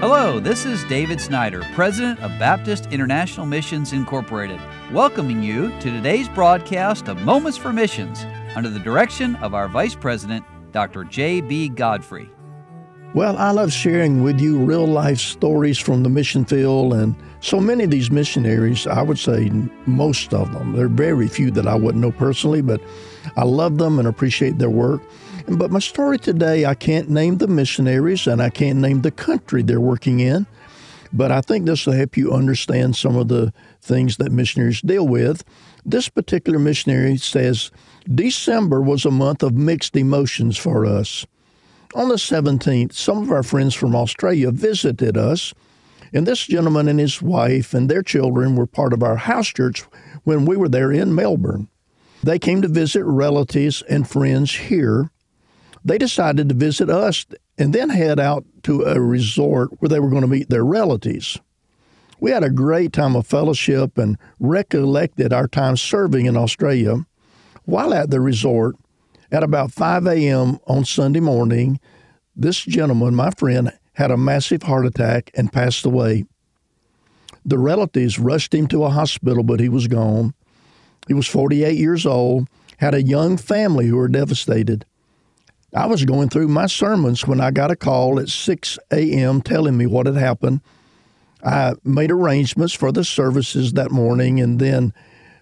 Hello, this is David Snyder, President of Baptist International Missions Incorporated, welcoming you to today's broadcast of Moments for Missions under the direction of our Vice President, Dr. J.B. Godfrey. Well, I love sharing with you real life stories from the mission field, and so many of these missionaries, I would say most of them, there are very few that I wouldn't know personally, but I love them and appreciate their work. But my story today, I can't name the missionaries and I can't name the country they're working in. But I think this will help you understand some of the things that missionaries deal with. This particular missionary says December was a month of mixed emotions for us. On the 17th, some of our friends from Australia visited us, and this gentleman and his wife and their children were part of our house church when we were there in Melbourne. They came to visit relatives and friends here they decided to visit us and then head out to a resort where they were going to meet their relatives. We had a great time of fellowship and recollected our time serving in Australia. While at the resort, at about 5 a.m. on Sunday morning, this gentleman, my friend, had a massive heart attack and passed away. The relatives rushed him to a hospital, but he was gone. He was 48 years old, had a young family who were devastated. I was going through my sermons when I got a call at 6 a.m. telling me what had happened. I made arrangements for the services that morning, and then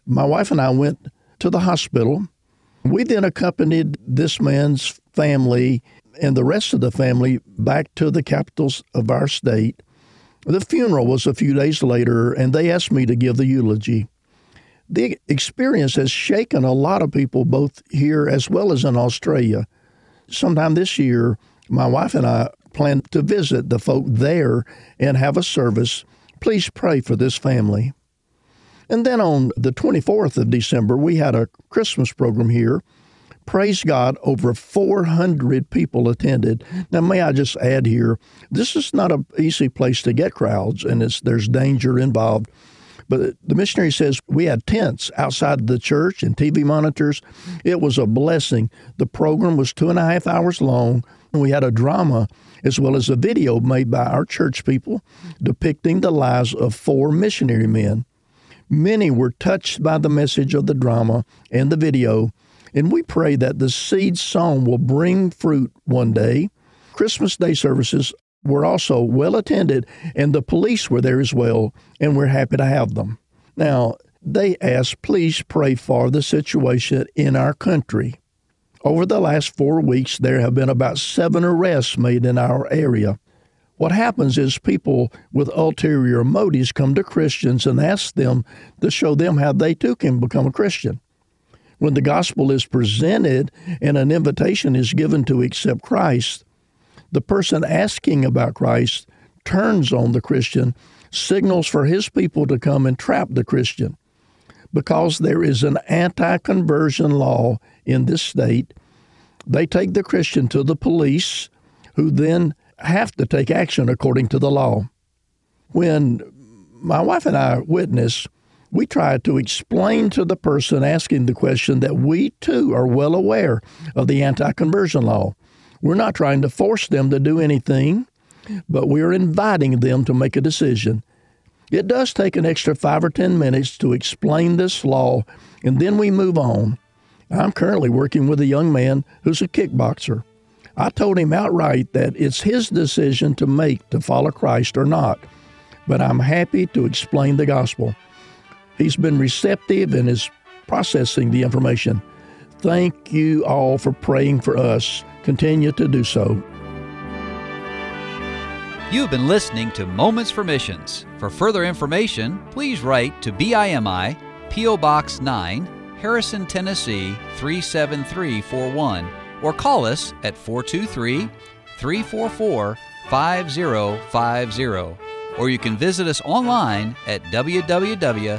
my wife and I went to the hospital. We then accompanied this man's family and the rest of the family back to the capitals of our state. The funeral was a few days later, and they asked me to give the eulogy. The experience has shaken a lot of people, both here as well as in Australia sometime this year, my wife and I plan to visit the folk there and have a service. Please pray for this family. And then on the 24th of December, we had a Christmas program here. Praise God, over 400 people attended. Now, may I just add here, this is not an easy place to get crowds, and there's danger involved. But the missionary says we had tents outside the church and TV monitors. It was a blessing. The program was two and a half hours long. And We had a drama as well as a video made by our church people depicting the lives of four missionary men. Many were touched by the message of the drama and the video, and we pray that the seed sown will bring fruit one day. Christmas Day services were also well attended, and the police were there as well, and we're happy to have them. Now, they asked, please pray for the situation in our country. Over the last four weeks, there have been about seven arrests made in our area. What happens is people with ulterior motives come to Christians and ask them to show them how they too can become a Christian. When the gospel is presented and an invitation is given to accept Christ, the person asking about Christ turns on the Christian, signals for his people to come and trap the Christian. Because there is an anti conversion law in this state, they take the Christian to the police, who then have to take action according to the law. When my wife and I witness, we try to explain to the person asking the question that we too are well aware of the anti conversion law. We're not trying to force them to do anything, but we're inviting them to make a decision. It does take an extra five or 10 minutes to explain this law, and then we move on. I'm currently working with a young man who's a kickboxer. I told him outright that it's his decision to make to follow Christ or not, but I'm happy to explain the gospel. He's been receptive and is processing the information. Thank you all for praying for us continue to do so. You've been listening to Moments for Missions. For further information, please write to BIMI, P.O. Box 9, Harrison, Tennessee 37341, or call us at 423 344 5050. Or you can visit us online at www.bimi.org.